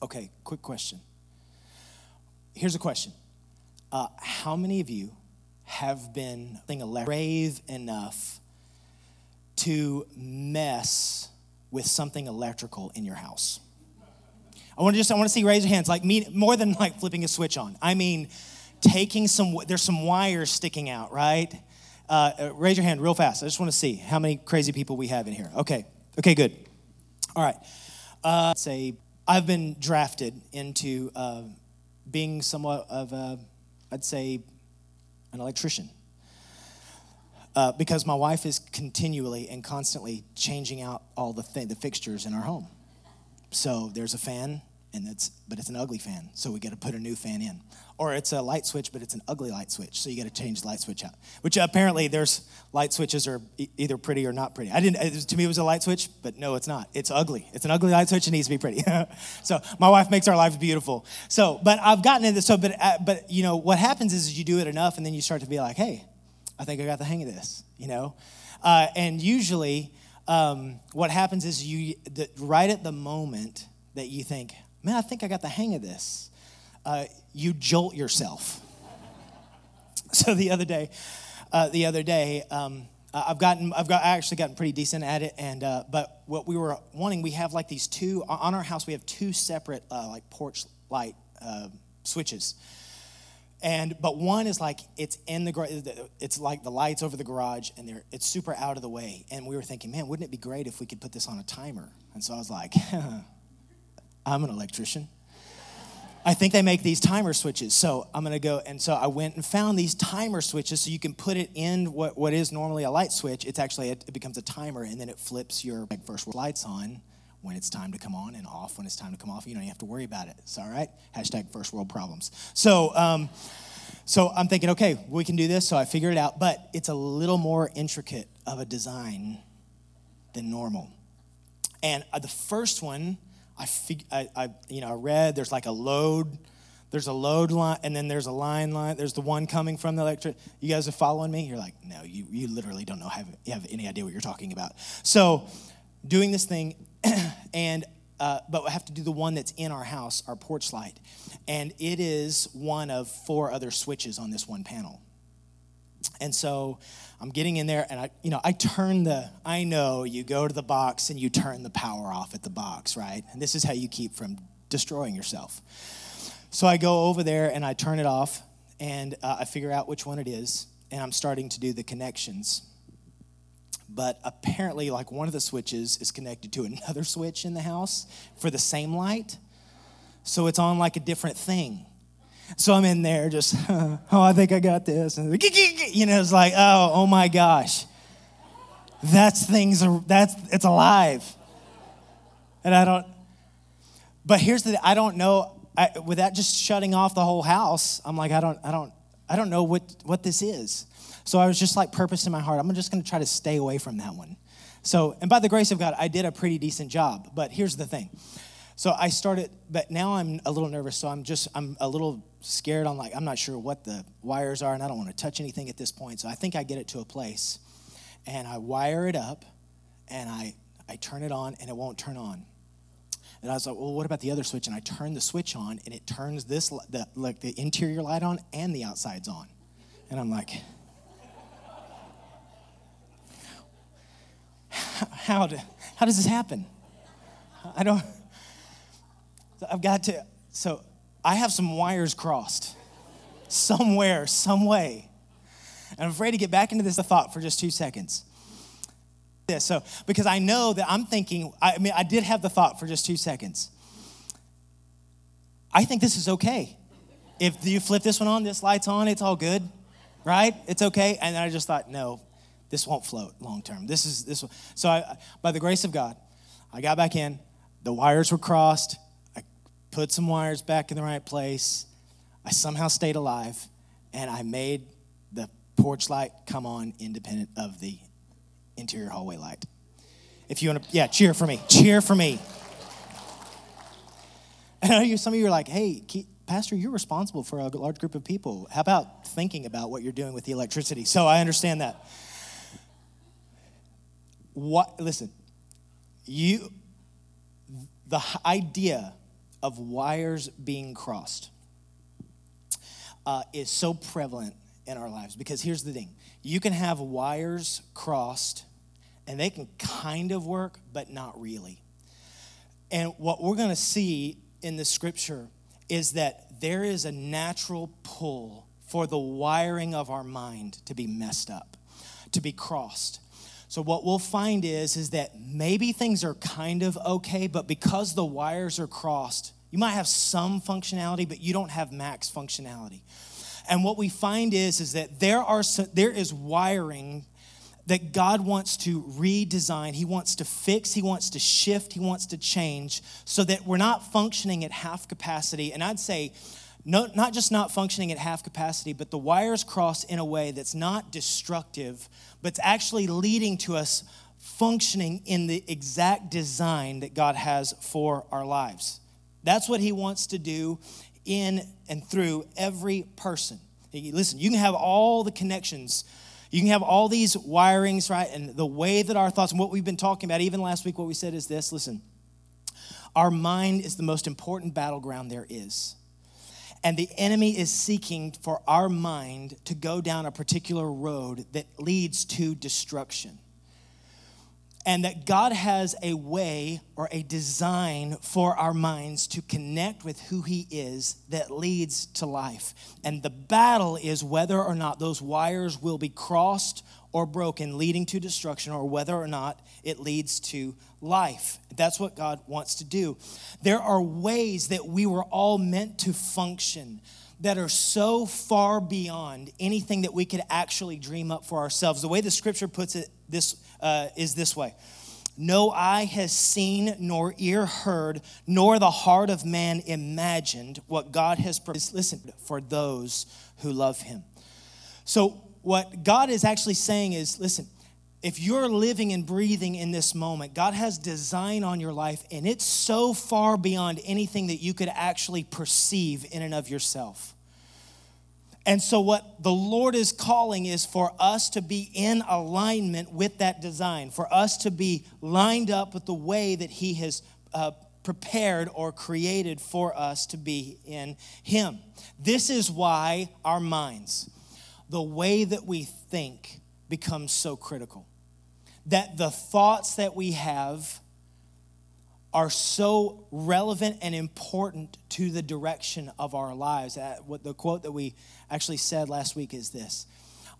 Okay, quick question. Here's a question uh, How many of you have been brave enough to mess with something electrical in your house? I want to just I want to see raise your hands like me more than like flipping a switch on. I mean taking some there's some wires sticking out, right? Uh, uh raise your hand real fast. I just want to see how many crazy people we have in here. Okay. Okay, good. All right. Uh, say I've been drafted into uh, being somewhat of a, I'd say, an electrician. Uh, because my wife is continually and constantly changing out all the, th- the fixtures in our home. So there's a fan, and it's but it's an ugly fan, so we got to put a new fan in. Or it's a light switch, but it's an ugly light switch, so you got to change the light switch out. Which apparently there's light switches are e- either pretty or not pretty. I didn't to me it was a light switch, but no, it's not. It's ugly. It's an ugly light switch. It needs to be pretty. so my wife makes our lives beautiful. So, but I've gotten into so, but uh, but you know what happens is you do it enough, and then you start to be like, hey, I think I got the hang of this. You know, uh, and usually. Um, what happens is you the, right at the moment that you think man, I think I got the hang of this. Uh, you jolt yourself. so the other day, uh, the other day, um, I've gotten, I've got, I actually gotten pretty decent at it. And uh, but what we were wanting, we have like these two on our house. We have two separate uh, like porch light uh, switches. And but one is like it's in the it's like the lights over the garage and they're it's super out of the way. And we were thinking, man, wouldn't it be great if we could put this on a timer? And so I was like, I'm an electrician. I think they make these timer switches. So I'm gonna go, and so I went and found these timer switches so you can put it in what, what is normally a light switch. It's actually, a, it becomes a timer and then it flips your like, first lights on when it's time to come on and off when it's time to come off. You don't have to worry about it. It's all right. Hashtag first world problems. So, um, so I'm thinking, okay, we can do this. So I figured it out, but it's a little more intricate of a design than normal. And uh, the first one, I, fig- I, I, you know, I read there's like a load, there's a load line, and then there's a line line. There's the one coming from the electric. You guys are following me? You're like, no, you, you literally don't know, have, you have any idea what you're talking about. So, doing this thing, and uh, but we have to do the one that's in our house, our porch light, and it is one of four other switches on this one panel. And so I'm getting in there and I, you know, I turn the, I know you go to the box and you turn the power off at the box, right? And this is how you keep from destroying yourself. So I go over there and I turn it off and uh, I figure out which one it is and I'm starting to do the connections. But apparently, like one of the switches is connected to another switch in the house for the same light. So it's on like a different thing. So I'm in there just, oh, I think I got this. And you know, it's like, oh, oh my gosh. That's things, that's, it's alive. And I don't, but here's the, I don't know, I, without just shutting off the whole house, I'm like, I don't, I don't, I don't know what, what this is. So I was just like purpose in my heart. I'm just going to try to stay away from that one. So, and by the grace of God, I did a pretty decent job. But here's the thing so I started, but now I'm a little nervous. So I'm just, I'm a little scared. I'm like, I'm not sure what the wires are, and I don't want to touch anything at this point. So I think I get it to a place, and I wire it up, and I, I turn it on, and it won't turn on. And I was like, well, what about the other switch? And I turn the switch on, and it turns this, the, like the interior light on and the outside's on. And I'm like, how, do, how does this happen? I don't. So I've got to, so I have some wires crossed somewhere, some way. And I'm afraid to get back into this thought for just two seconds. Yeah, so, because I know that I'm thinking, I mean, I did have the thought for just two seconds. I think this is okay. If you flip this one on, this light's on, it's all good, right? It's okay. And I just thought, no, this won't float long term. This is this. So, I, by the grace of God, I got back in. The wires were crossed put some wires back in the right place. I somehow stayed alive, and I made the porch light come on independent of the interior hallway light. If you want to, yeah, cheer for me. Cheer for me. And I know you, some of you are like, hey, Pastor, you're responsible for a large group of people. How about thinking about what you're doing with the electricity? So I understand that. What, listen, you, the idea of wires being crossed uh, is so prevalent in our lives because here's the thing you can have wires crossed and they can kind of work, but not really. And what we're going to see in the scripture is that there is a natural pull for the wiring of our mind to be messed up, to be crossed. So what we'll find is is that maybe things are kind of okay, but because the wires are crossed, you might have some functionality, but you don't have max functionality. And what we find is is that there are there is wiring that God wants to redesign, He wants to fix, He wants to shift, He wants to change so that we're not functioning at half capacity. And I'd say, no, not just not functioning at half capacity, but the wires cross in a way that's not destructive, but it's actually leading to us functioning in the exact design that God has for our lives. That's what He wants to do in and through every person. Listen, you can have all the connections you can have all these wirings, right? And the way that our thoughts, and what we've been talking about, even last week, what we said is this listen, our mind is the most important battleground there is. And the enemy is seeking for our mind to go down a particular road that leads to destruction and that God has a way or a design for our minds to connect with who He is that leads to life. And the battle is whether or not those wires will be crossed or broken, leading to destruction, or whether or not it leads to life. That's what God wants to do. There are ways that we were all meant to function that are so far beyond anything that we could actually dream up for ourselves. The way the scripture puts it this uh, is this way No eye has seen, nor ear heard, nor the heart of man imagined what God has promised. Listen, for those who love him. So, what God is actually saying is listen, if you're living and breathing in this moment, God has design on your life, and it's so far beyond anything that you could actually perceive in and of yourself. And so, what the Lord is calling is for us to be in alignment with that design, for us to be lined up with the way that He has uh, prepared or created for us to be in Him. This is why our minds, the way that we think, becomes so critical. That the thoughts that we have, are so relevant and important to the direction of our lives. Uh, what the quote that we actually said last week is this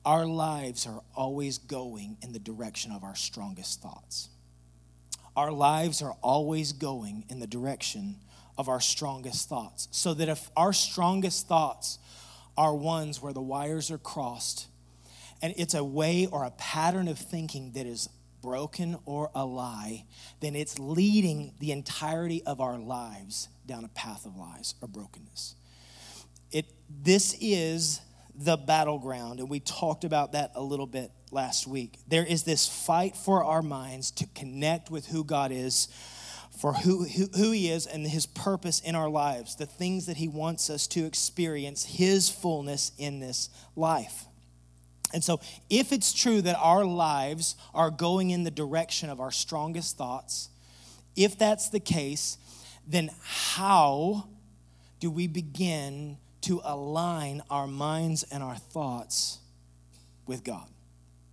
Our lives are always going in the direction of our strongest thoughts. Our lives are always going in the direction of our strongest thoughts. So that if our strongest thoughts are ones where the wires are crossed, and it's a way or a pattern of thinking that is broken or a lie, then it's leading the entirety of our lives down a path of lies or brokenness. It, this is the battleground, and we talked about that a little bit last week. There is this fight for our minds to connect with who God is, for who, who, who He is, and His purpose in our lives, the things that He wants us to experience, His fullness in this life. And so, if it's true that our lives are going in the direction of our strongest thoughts, if that's the case, then how do we begin to align our minds and our thoughts with God,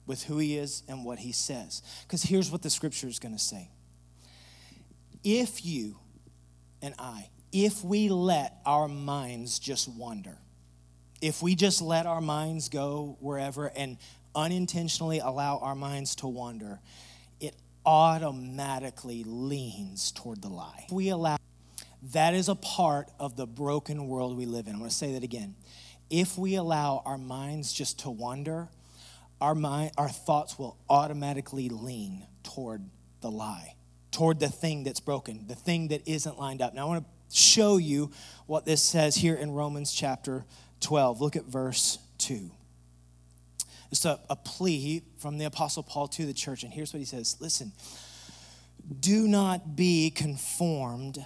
with who He is and what He says? Because here's what the scripture is going to say If you and I, if we let our minds just wander, if we just let our minds go wherever and unintentionally allow our minds to wander, it automatically leans toward the lie. If we allow that is a part of the broken world we live in. I'm going to say that again. If we allow our minds just to wander, our mind, our thoughts will automatically lean toward the lie, toward the thing that's broken, the thing that isn't lined up. Now I want to show you what this says here in Romans chapter 12. Look at verse 2. It's a, a plea from the Apostle Paul to the church, and here's what he says Listen, do not be conformed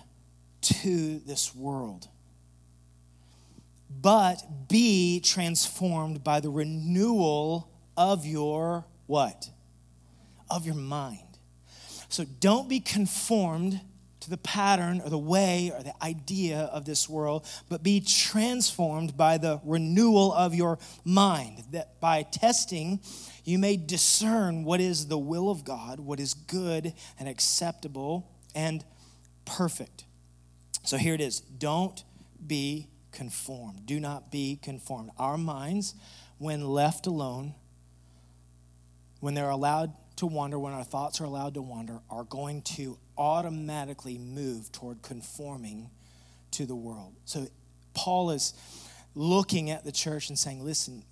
to this world, but be transformed by the renewal of your what? Of your mind. So don't be conformed to the pattern or the way or the idea of this world, but be transformed by the renewal of your mind. That by testing, you may discern what is the will of God, what is good and acceptable and perfect. So here it is don't be conformed. Do not be conformed. Our minds, when left alone, when they're allowed to wander, when our thoughts are allowed to wander, are going to automatically move toward conforming to the world. So Paul is looking at the church and saying, listen,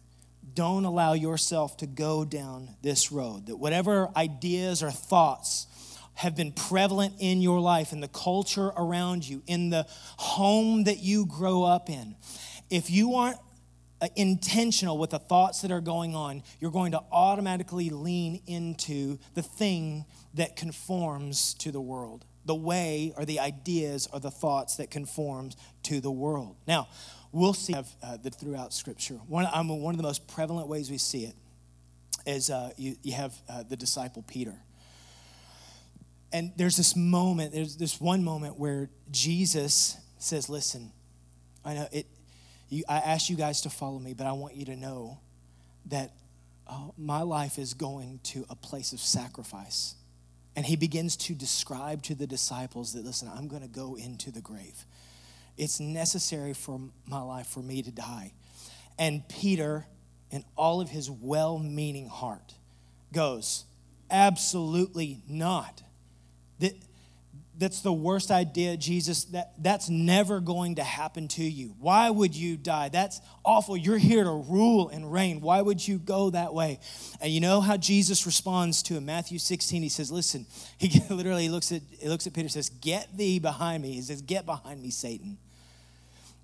don't allow yourself to go down this road. That whatever ideas or thoughts have been prevalent in your life, in the culture around you, in the home that you grow up in, if you aren't intentional with the thoughts that are going on, you're going to automatically lean into the thing that conforms to the world, the way or the ideas or the thoughts that conforms to the world. Now, we'll see uh, that throughout Scripture. One, um, one of the most prevalent ways we see it is uh, you, you have uh, the disciple Peter. And there's this moment, there's this one moment where Jesus says, Listen, I know it, you, I asked you guys to follow me, but I want you to know that uh, my life is going to a place of sacrifice. And he begins to describe to the disciples that, listen, I'm going to go into the grave. It's necessary for my life for me to die. And Peter, in all of his well meaning heart, goes, Absolutely not. That, that's the worst idea, Jesus. That, that's never going to happen to you. Why would you die? That's awful. You're here to rule and reign. Why would you go that way? And you know how Jesus responds to him? Matthew 16, he says, Listen, he literally looks at, he looks at Peter says, Get thee behind me. He says, Get behind me, Satan.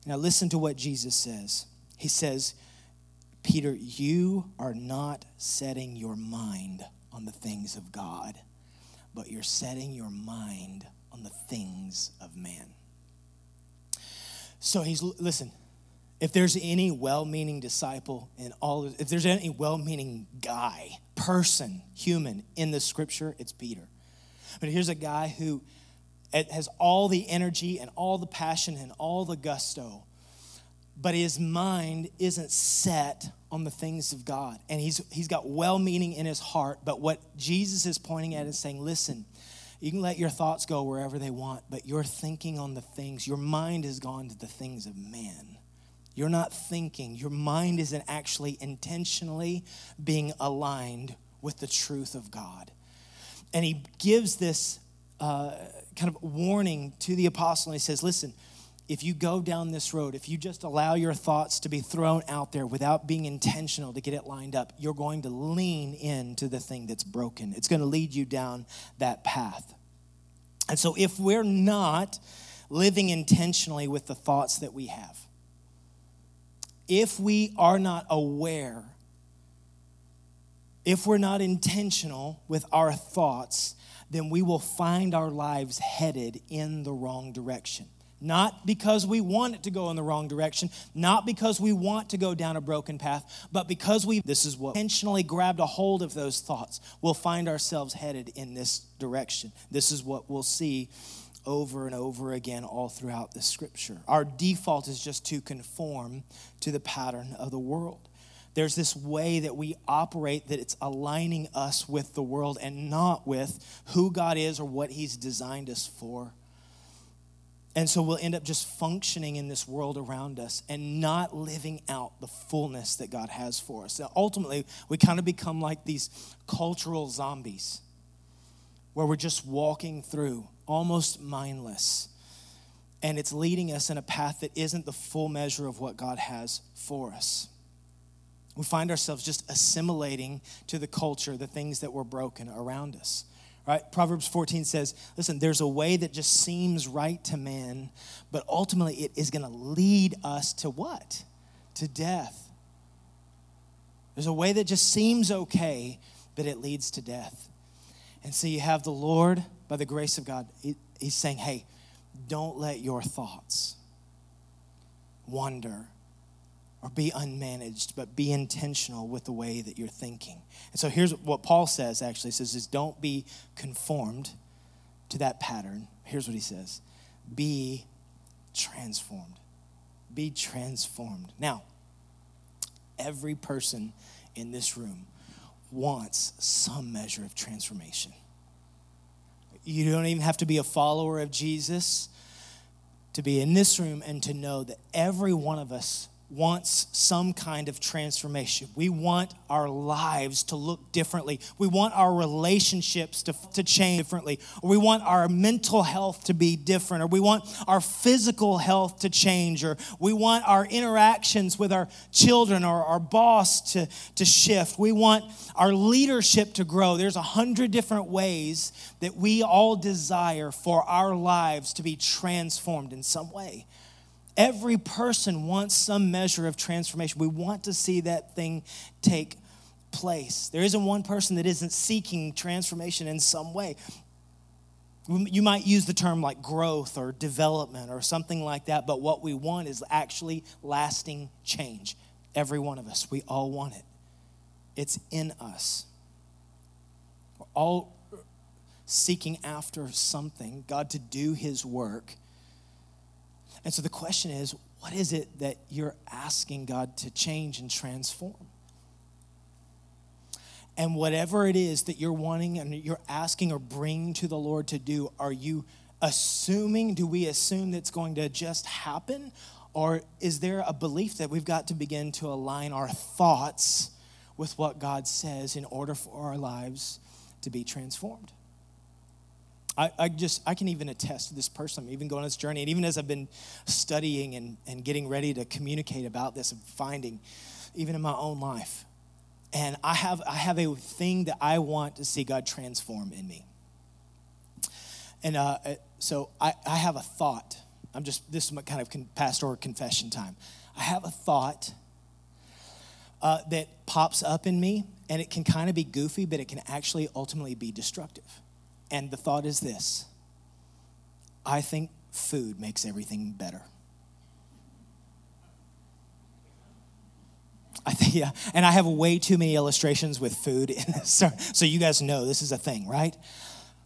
Now listen to what Jesus says. He says, Peter, you are not setting your mind on the things of God, but you're setting your mind on the things of man. So he's, listen, if there's any well meaning disciple in all, if there's any well meaning guy, person, human in the scripture, it's Peter. But here's a guy who has all the energy and all the passion and all the gusto, but his mind isn't set on the things of God. And he's, he's got well meaning in his heart, but what Jesus is pointing at is saying, listen, you can let your thoughts go wherever they want, but you're thinking on the things, your mind has gone to the things of man. You're not thinking, your mind isn't actually intentionally being aligned with the truth of God. And he gives this uh, kind of warning to the apostle, and he says, Listen, if you go down this road, if you just allow your thoughts to be thrown out there without being intentional to get it lined up, you're going to lean into the thing that's broken. It's going to lead you down that path. And so, if we're not living intentionally with the thoughts that we have, if we are not aware, if we're not intentional with our thoughts, then we will find our lives headed in the wrong direction. Not because we want it to go in the wrong direction, not because we want to go down a broken path, but because we, this is what intentionally grabbed a hold of those thoughts, we'll find ourselves headed in this direction. This is what we'll see over and over again all throughout the scripture. Our default is just to conform to the pattern of the world. There's this way that we operate that it's aligning us with the world and not with who God is or what He's designed us for. And so we'll end up just functioning in this world around us and not living out the fullness that God has for us. Now, ultimately, we kind of become like these cultural zombies where we're just walking through, almost mindless. And it's leading us in a path that isn't the full measure of what God has for us. We find ourselves just assimilating to the culture, the things that were broken around us right? Proverbs 14 says, listen, there's a way that just seems right to man, but ultimately it is going to lead us to what? To death. There's a way that just seems okay, but it leads to death. And so you have the Lord, by the grace of God, He's saying, hey, don't let your thoughts wander or be unmanaged, but be intentional with the way that you're thinking. And so here's what Paul says actually says is don't be conformed to that pattern, Here's what he says Be transformed. Be transformed. Now, every person in this room wants some measure of transformation. You don't even have to be a follower of Jesus to be in this room and to know that every one of us wants some kind of transformation. We want our lives to look differently. We want our relationships to, to change differently. Or we want our mental health to be different. Or we want our physical health to change. Or we want our interactions with our children or our boss to, to shift. We want our leadership to grow. There's a hundred different ways that we all desire for our lives to be transformed in some way. Every person wants some measure of transformation. We want to see that thing take place. There isn't one person that isn't seeking transformation in some way. You might use the term like growth or development or something like that, but what we want is actually lasting change. Every one of us, we all want it. It's in us. We're all seeking after something, God to do His work and so the question is what is it that you're asking God to change and transform? And whatever it is that you're wanting and you're asking or bringing to the Lord to do, are you assuming, do we assume that's going to just happen? Or is there a belief that we've got to begin to align our thoughts with what God says in order for our lives to be transformed? I, I, just I can even attest to this person. I'm even going on this journey, and even as I've been studying and, and getting ready to communicate about this and finding, even in my own life, and I have I have a thing that I want to see God transform in me. And uh, uh so I, I have a thought. I'm just this is my kind of pastoral confession time. I have a thought uh, that pops up in me, and it can kind of be goofy, but it can actually ultimately be destructive. And the thought is this I think food makes everything better. I think, yeah, and I have way too many illustrations with food in this, so, so you guys know this is a thing, right?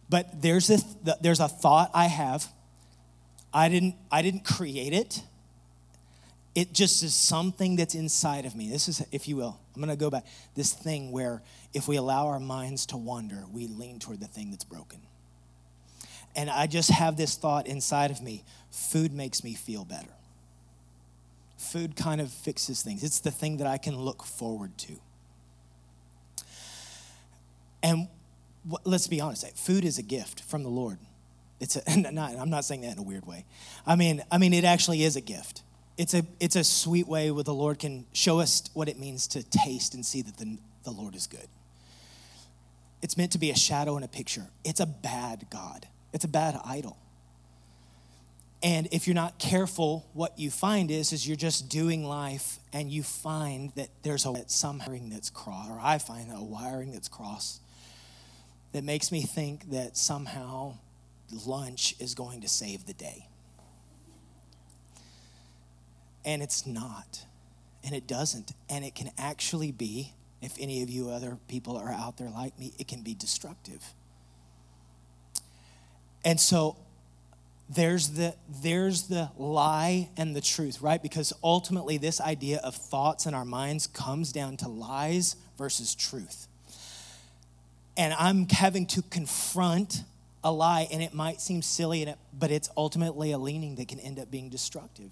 But there's this, there's a thought I have. I didn't I didn't create it. It just is something that's inside of me. This is, if you will, I'm going to go back. This thing where if we allow our minds to wander, we lean toward the thing that's broken. And I just have this thought inside of me food makes me feel better. Food kind of fixes things, it's the thing that I can look forward to. And let's be honest, food is a gift from the Lord. It's a, not, I'm not saying that in a weird way. I mean, I mean, it actually is a gift it's a, it's a sweet way where the Lord can show us what it means to taste and see that the, the Lord is good. It's meant to be a shadow and a picture. It's a bad God, it's a bad idol. And if you're not careful, what you find is, is you're just doing life and you find that there's a some wiring that's crossed, or I find a wiring that's crossed that makes me think that somehow lunch is going to save the day and it's not. And it doesn't. And it can actually be, if any of you other people are out there like me, it can be destructive. And so there's the there's the lie and the truth, right? Because ultimately this idea of thoughts in our minds comes down to lies versus truth. And I'm having to confront a lie and it might seem silly but it's ultimately a leaning that can end up being destructive.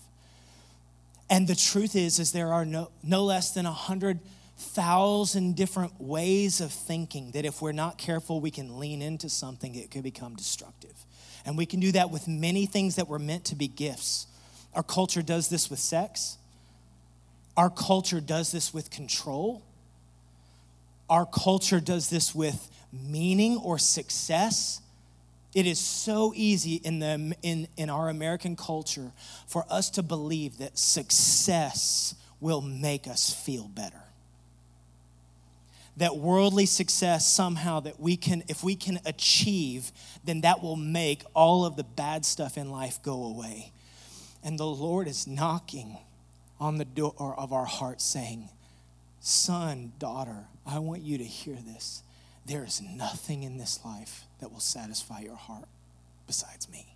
And the truth is, is there are no, no less than a hundred thousand different ways of thinking that if we're not careful, we can lean into something, it could become destructive. And we can do that with many things that were meant to be gifts. Our culture does this with sex. Our culture does this with control. Our culture does this with meaning or success. It is so easy in, the, in, in our American culture for us to believe that success will make us feel better. That worldly success somehow that we can, if we can achieve, then that will make all of the bad stuff in life go away. And the Lord is knocking on the door of our heart saying, Son, daughter, I want you to hear this. There is nothing in this life that will satisfy your heart besides me.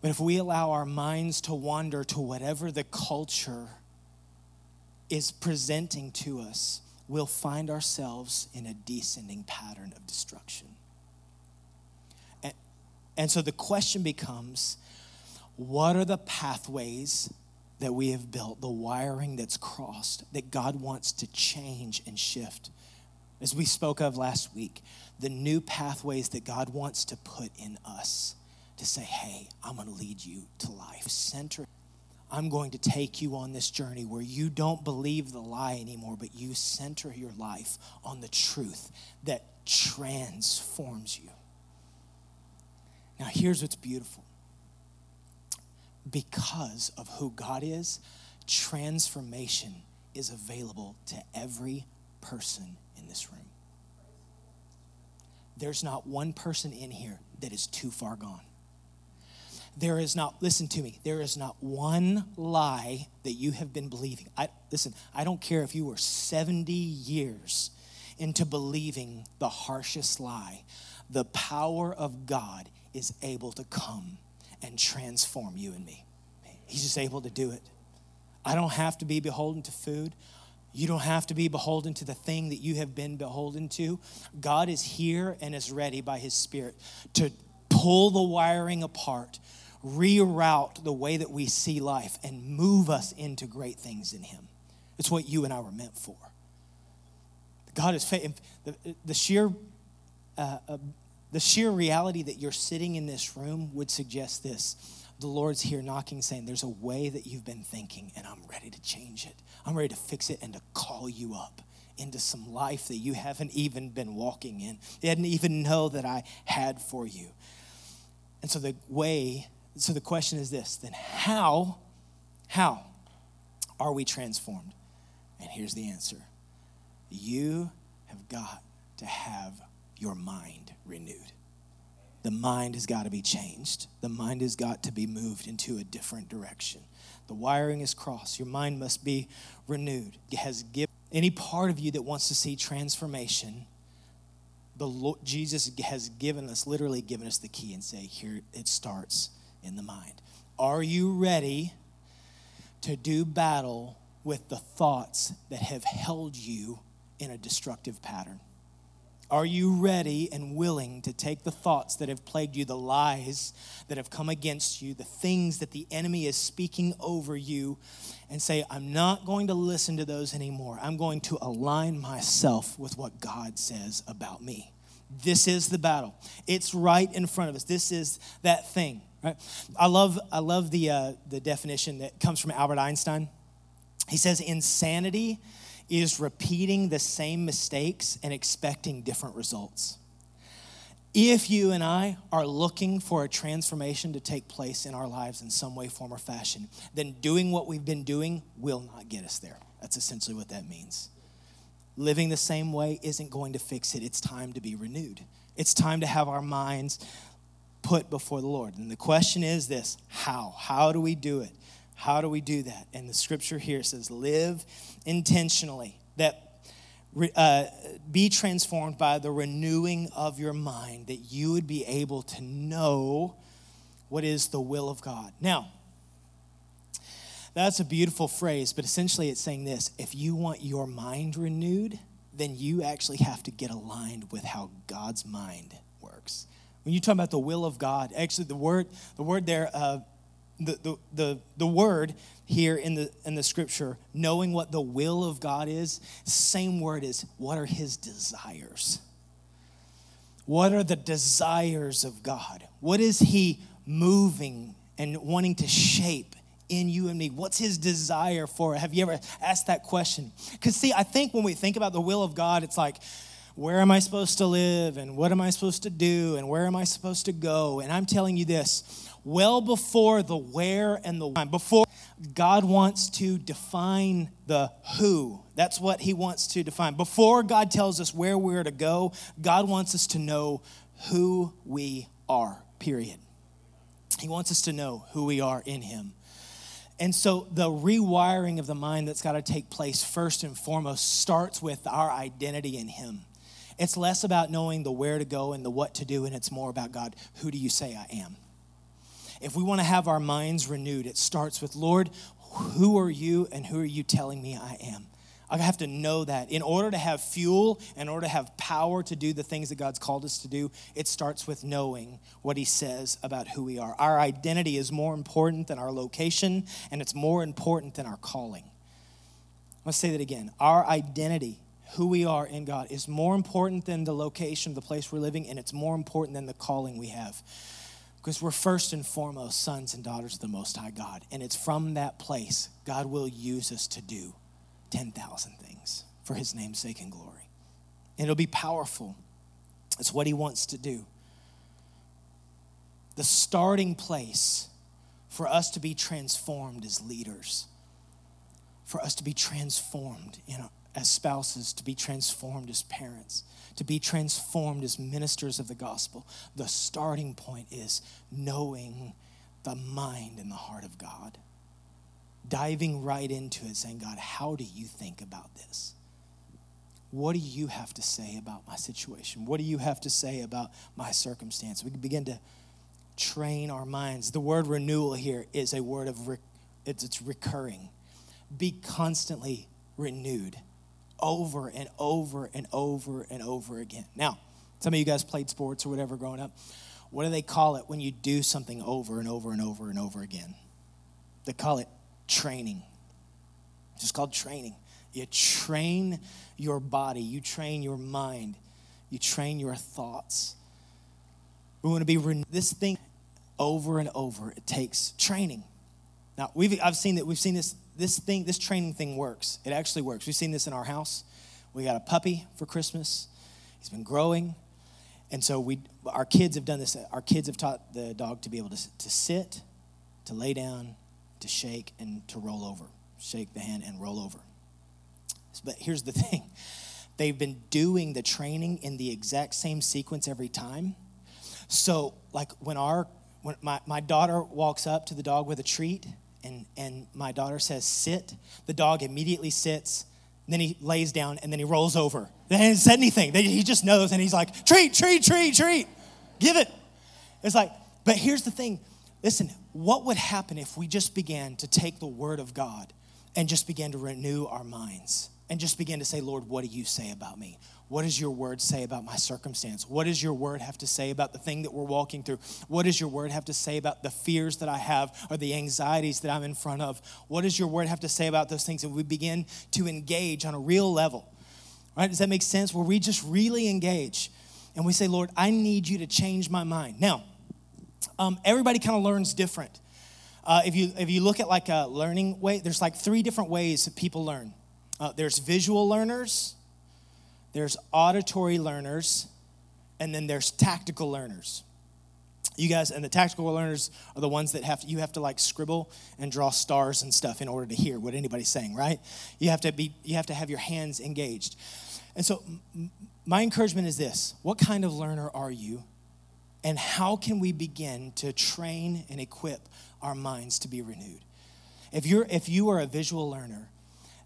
But if we allow our minds to wander to whatever the culture is presenting to us, we'll find ourselves in a descending pattern of destruction. And, and so the question becomes what are the pathways that we have built, the wiring that's crossed, that God wants to change and shift? As we spoke of last week, the new pathways that God wants to put in us to say, hey, I'm gonna lead you to life. Center. I'm going to take you on this journey where you don't believe the lie anymore, but you center your life on the truth that transforms you. Now, here's what's beautiful because of who God is, transformation is available to every person in this room. There's not one person in here that is too far gone. There is not, listen to me, there is not one lie that you have been believing. I, listen, I don't care if you were 70 years into believing the harshest lie. The power of God is able to come and transform you and me. He's just able to do it. I don't have to be beholden to food. You don't have to be beholden to the thing that you have been beholden to. God is here and is ready by His Spirit to pull the wiring apart, reroute the way that we see life, and move us into great things in Him. It's what you and I were meant for. God is faith. The, the sheer uh, uh, the sheer reality that you're sitting in this room would suggest this. The Lord's here knocking, saying, There's a way that you've been thinking, and I'm ready to change it. I'm ready to fix it and to call you up into some life that you haven't even been walking in. You didn't even know that I had for you. And so the way, so the question is this then how, how are we transformed? And here's the answer you have got to have your mind renewed. The mind has got to be changed. The mind has got to be moved into a different direction. The wiring is crossed. Your mind must be renewed. It has given any part of you that wants to see transformation. The Lord, Jesus has given us, literally given us the key and say, here it starts in the mind. Are you ready to do battle with the thoughts that have held you in a destructive pattern? Are you ready and willing to take the thoughts that have plagued you, the lies that have come against you, the things that the enemy is speaking over you, and say, I'm not going to listen to those anymore. I'm going to align myself with what God says about me. This is the battle. It's right in front of us. This is that thing. Right? I love, I love the, uh, the definition that comes from Albert Einstein. He says, insanity is repeating the same mistakes and expecting different results. If you and I are looking for a transformation to take place in our lives in some way, form, or fashion, then doing what we've been doing will not get us there. That's essentially what that means. Living the same way isn't going to fix it. It's time to be renewed. It's time to have our minds put before the Lord. And the question is this how? How do we do it? How do we do that? And the scripture here says, live intentionally, that uh, be transformed by the renewing of your mind, that you would be able to know what is the will of God. Now, that's a beautiful phrase, but essentially it's saying this if you want your mind renewed, then you actually have to get aligned with how God's mind works. When you talk about the will of God, actually the word, the word there, uh, the, the, the, word here in the, in the scripture, knowing what the will of God is, same word is what are his desires? What are the desires of God? What is he moving and wanting to shape in you and me? What's his desire for? Have you ever asked that question? Because, see, I think when we think about the will of God, it's like, where am I supposed to live and what am I supposed to do and where am I supposed to go? And I'm telling you this well before the where and the why. Before God wants to define the who. That's what he wants to define. Before God tells us where we're to go, God wants us to know who we are, period. He wants us to know who we are in him. And so the rewiring of the mind that's got to take place first and foremost starts with our identity in him. It's less about knowing the where to go and the what to do, and it's more about God, who do you say I am? If we want to have our minds renewed, it starts with, Lord, who are you and who are you telling me I am? I have to know that. In order to have fuel, in order to have power to do the things that God's called us to do, it starts with knowing what He says about who we are. Our identity is more important than our location, and it's more important than our calling. Let's say that again. Our identity, who we are in God, is more important than the location the place we're living, and it's more important than the calling we have. Because we're first and foremost sons and daughters of the Most High God. And it's from that place God will use us to do 10,000 things for his name's sake and glory. And it'll be powerful. It's what he wants to do. The starting place for us to be transformed as leaders, for us to be transformed know, as spouses, to be transformed as parents, to be transformed as ministers of the gospel. The starting point is knowing the mind and the heart of God diving right into it, saying, God, how do you think about this? What do you have to say about my situation? What do you have to say about my circumstance? We can begin to train our minds. The word renewal here is a word of, re- it's, it's recurring. Be constantly renewed over and over and over and over again. Now, some of you guys played sports or whatever growing up. What do they call it when you do something over and over and over and over again? They call it training. It's just called training. You train your body, you train your mind, you train your thoughts. We want to be re- this thing over and over. It takes training. Now we've I've seen that we've seen this this thing this training thing works. It actually works. We've seen this in our house. We got a puppy for Christmas. He's been growing, and so we our kids have done this. Our kids have taught the dog to be able to to sit, to lay down, to shake and to roll over. Shake the hand and roll over. But here's the thing they've been doing the training in the exact same sequence every time. So, like when our when my, my daughter walks up to the dog with a treat and, and my daughter says sit, the dog immediately sits, then he lays down and then he rolls over. They hasn't said anything. He just knows and he's like, treat, treat, treat, treat. Give it. It's like, but here's the thing Listen, what would happen if we just began to take the word of God and just began to renew our minds and just began to say, Lord, what do you say about me? What does your word say about my circumstance? What does your word have to say about the thing that we're walking through? What does your word have to say about the fears that I have or the anxieties that I'm in front of? What does your word have to say about those things? And we begin to engage on a real level. Right? Does that make sense? Where we just really engage and we say, Lord, I need you to change my mind. Now, um, everybody kind of learns different. Uh, if, you, if you look at like a learning way, there's like three different ways that people learn. Uh, there's visual learners, there's auditory learners, and then there's tactical learners. You guys and the tactical learners are the ones that have you have to like scribble and draw stars and stuff in order to hear what anybody's saying, right? You have to be you have to have your hands engaged. And so my encouragement is this, what kind of learner are you? And how can we begin to train and equip our minds to be renewed? If you're if you are a visual learner,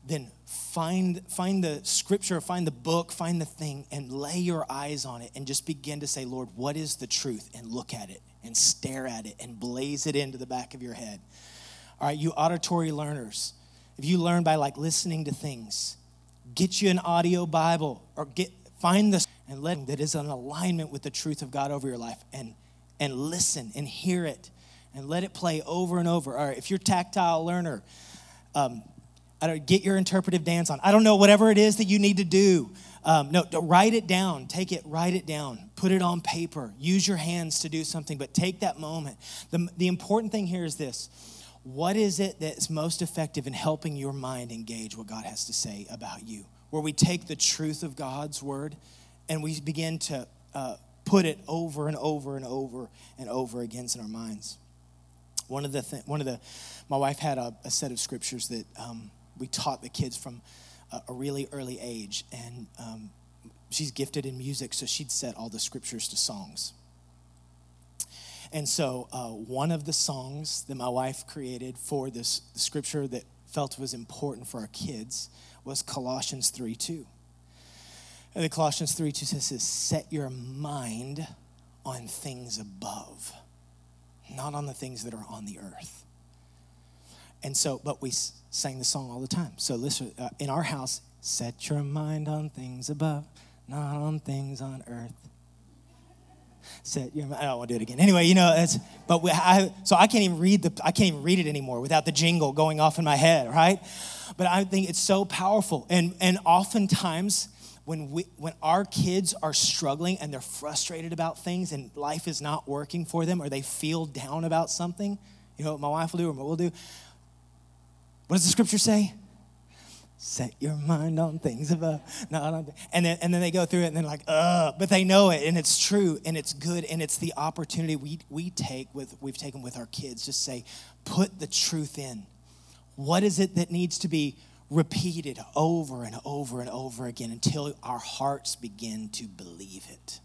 then find find the scripture, find the book, find the thing and lay your eyes on it and just begin to say, "Lord, what is the truth?" and look at it and stare at it and blaze it into the back of your head. All right, you auditory learners, if you learn by like listening to things, get you an audio Bible or get find the and let that is in alignment with the truth of God over your life and and listen and hear it and let it play over and over. All right, if you're tactile learner, um, I don't get your interpretive dance on. I don't know whatever it is that you need to do. Um, no, write it down. Take it, write it down. Put it on paper. Use your hands to do something, but take that moment. The, the important thing here is this what is it that's most effective in helping your mind engage what God has to say about you? Where we take the truth of God's word and we begin to uh, put it over and over and over and over again in our minds. One of the th- one of the my wife had a, a set of scriptures that um, we taught the kids from a, a really early age, and um, she's gifted in music, so she'd set all the scriptures to songs. And so, uh, one of the songs that my wife created for this scripture that felt was important for our kids was Colossians 3 2. And the Colossians 3 2 says, Set your mind on things above, not on the things that are on the earth. And so, but we sang the song all the time. So listen, uh, in our house, set your mind on things above, not on things on earth. Set your mind. I don't want to do it again. Anyway, you know, it's, but we, I, so I can't even read the, I can't even read it anymore without the jingle going off in my head, right? But I think it's so powerful. And, and oftentimes, when, we, when our kids are struggling and they're frustrated about things and life is not working for them or they feel down about something, you know what my wife will do or what we'll do? What does the scripture say? Set your mind on things above, not. And then, and then they go through it and they're like, uh, but they know it and it's true and it's good and it's the opportunity we, we take with, we've taken with our kids. Just say, put the truth in. What is it that needs to be repeated over and over and over again until our hearts begin to believe it.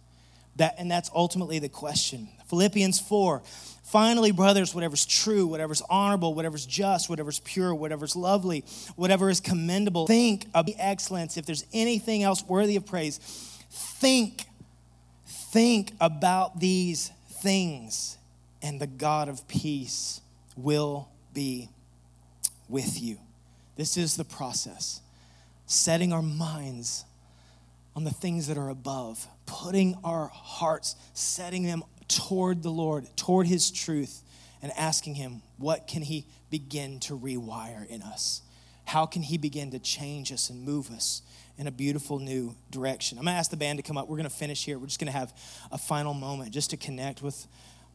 That, and that's ultimately the question. Philippians 4 Finally, brothers, whatever's true, whatever's honorable, whatever's just, whatever's pure, whatever's lovely, whatever is commendable, think of the excellence. If there's anything else worthy of praise, think, think about these things, and the God of peace will be with you. This is the process setting our minds on the things that are above, putting our hearts, setting them toward the Lord, toward His truth, and asking Him, what can He begin to rewire in us? How can He begin to change us and move us in a beautiful new direction? I'm gonna ask the band to come up. We're gonna finish here. We're just gonna have a final moment just to connect with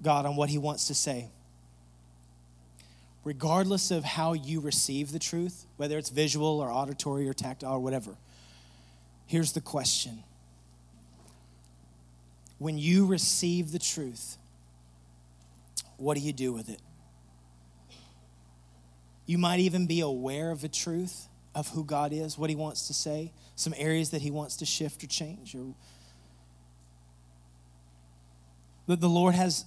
God on what He wants to say regardless of how you receive the truth, whether it's visual or auditory or tactile or whatever, here's the question. When you receive the truth, what do you do with it? You might even be aware of the truth of who God is, what He wants to say, some areas that He wants to shift or change. Or that the Lord has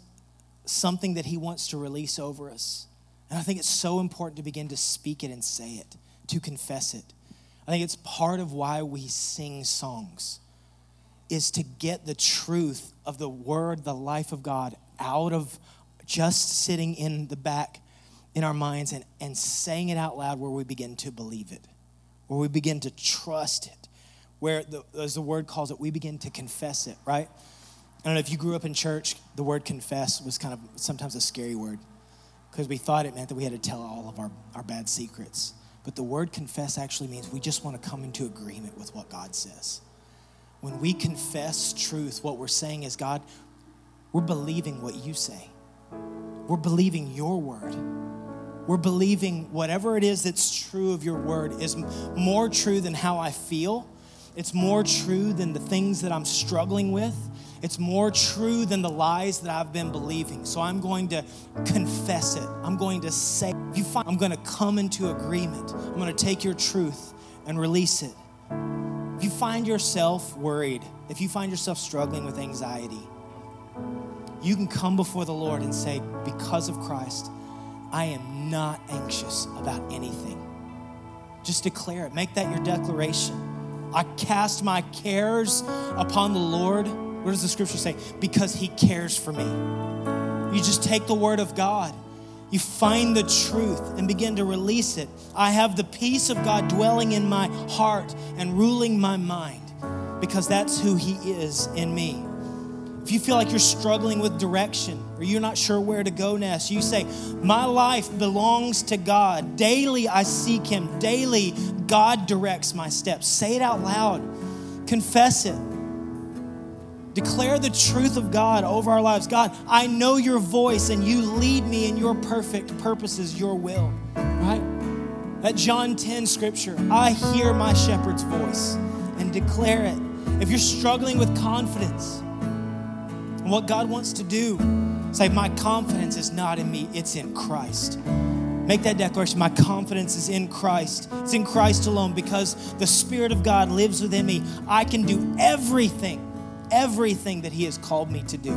something that He wants to release over us. And I think it's so important to begin to speak it and say it, to confess it. I think it's part of why we sing songs is to get the truth of the word, the life of God out of just sitting in the back in our minds and, and saying it out loud where we begin to believe it, where we begin to trust it, where, the, as the word calls it, we begin to confess it, right? I don't know if you grew up in church, the word confess was kind of sometimes a scary word because we thought it meant that we had to tell all of our, our bad secrets. But the word confess actually means we just want to come into agreement with what God says. When we confess truth, what we're saying is, God, we're believing what you say. We're believing your word. We're believing whatever it is that's true of your word is more true than how I feel. It's more true than the things that I'm struggling with. It's more true than the lies that I've been believing. So I'm going to confess it. I'm going to say, you find, I'm going to come into agreement. I'm going to take your truth and release it. Find yourself worried, if you find yourself struggling with anxiety, you can come before the Lord and say, Because of Christ, I am not anxious about anything. Just declare it. Make that your declaration. I cast my cares upon the Lord what does the scripture say? Because he cares for me. You just take the word of God, you find the truth and begin to release it. I have the peace of God dwelling in my heart and ruling my mind because that's who he is in me. If you feel like you're struggling with direction or you're not sure where to go next, you say, My life belongs to God. Daily I seek Him. Daily God directs my steps. Say it out loud, confess it. Declare the truth of God over our lives. God, I know your voice and you lead me in your perfect purposes, your will. Right? That John 10 scripture, I hear my shepherd's voice and declare it. If you're struggling with confidence and what God wants to do, say, My confidence is not in me, it's in Christ. Make that declaration. My confidence is in Christ. It's in Christ alone because the Spirit of God lives within me. I can do everything everything that He has called me to do.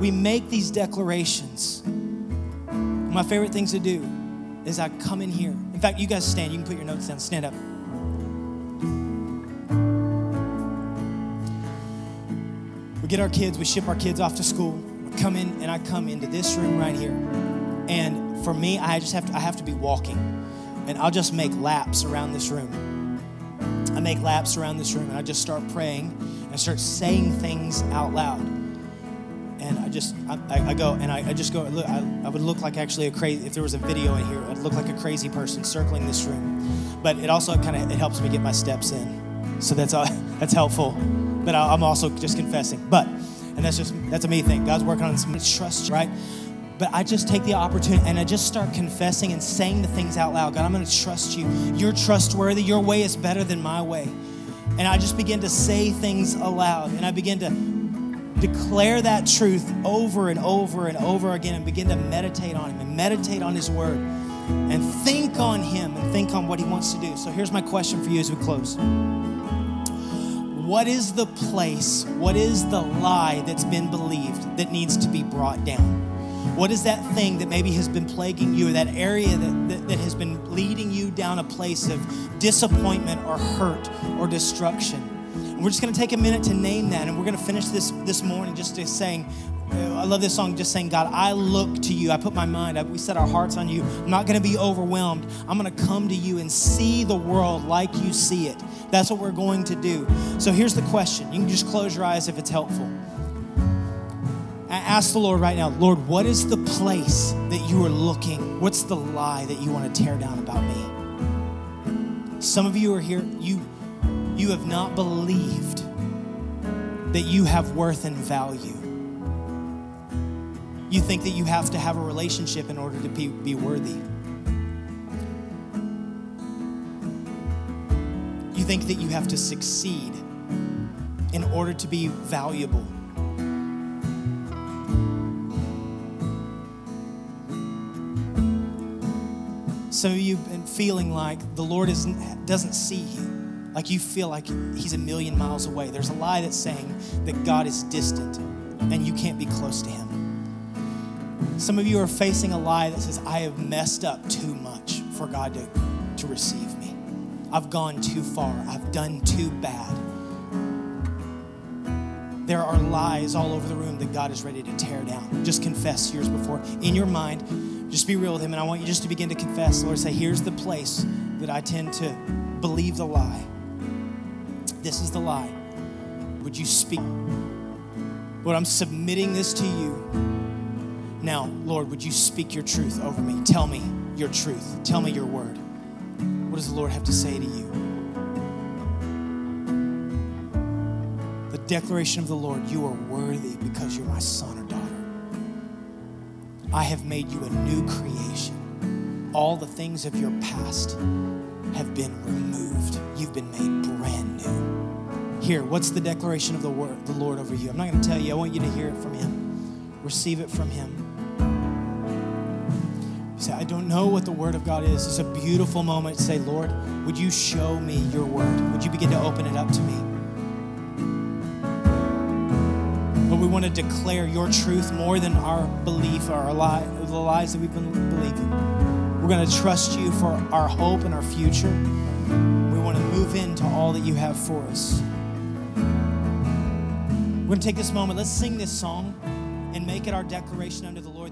We make these declarations. My favorite things to do is I come in here. In fact, you guys stand. You can put your notes down. Stand up. We get our kids, we ship our kids off to school. We come in and I come into this room right here. And for me, I just have to I have to be walking. And I'll just make laps around this room. I make laps around this room and I just start praying and start saying things out loud. And I just I, I go and I, I, just go look I, I would look like actually a crazy if there was a video in here, I'd look like a crazy person circling this room. But it also kind of it helps me get my steps in. So that's all, that's helpful. But I, I'm also just confessing. But and that's just that's a me thing. God's working on some trust, right? But I just take the opportunity and I just start confessing and saying the things out loud. God, I'm going to trust you. You're trustworthy. Your way is better than my way. And I just begin to say things aloud and I begin to declare that truth over and over and over again and begin to meditate on Him and meditate on His Word and think on Him and think on what He wants to do. So here's my question for you as we close what is the place, what is the lie that's been believed that needs to be brought down? What is that thing that maybe has been plaguing you, or that area that, that, that, has been leading you down a place of disappointment or hurt or destruction? And we're just going to take a minute to name that, and we're going to finish this this morning just saying, uh, I love this song, just saying, God, I look to you. I put my mind, we set our hearts on you. I'm not going to be overwhelmed. I'm going to come to you and see the world like you see it. That's what we're going to do. So here's the question. You can just close your eyes if it's helpful. I ask the Lord right now, Lord, what is the place that you are looking? What's the lie that you want to tear down about me? Some of you are here, you, you have not believed that you have worth and value. You think that you have to have a relationship in order to be, be worthy. You think that you have to succeed in order to be valuable. Some of you have been feeling like the Lord isn't, doesn't see you, like you feel like He's a million miles away. There's a lie that's saying that God is distant and you can't be close to Him. Some of you are facing a lie that says, I have messed up too much for God to, to receive me. I've gone too far. I've done too bad. There are lies all over the room that God is ready to tear down. Just confess yours before. In your mind, just be real with Him. And I want you just to begin to confess. Lord, say, here's the place that I tend to believe the lie. This is the lie. Would you speak? Lord, I'm submitting this to you. Now, Lord, would you speak your truth over me? Tell me your truth. Tell me your word. What does the Lord have to say to you? The declaration of the Lord you are worthy because you're my son. I have made you a new creation. All the things of your past have been removed. You've been made brand new. Here, what's the declaration of the word, the Lord over you? I'm not going to tell you. I want you to hear it from Him. Receive it from Him say, I don't know what the Word of God is. It's a beautiful moment say, Lord, would you show me your Word? Would you begin to open it up to me? Want to declare your truth more than our belief or our lie, the lies that we've been believing. We're going to trust you for our hope and our future. We want to move into all that you have for us. We're going to take this moment. Let's sing this song and make it our declaration unto the Lord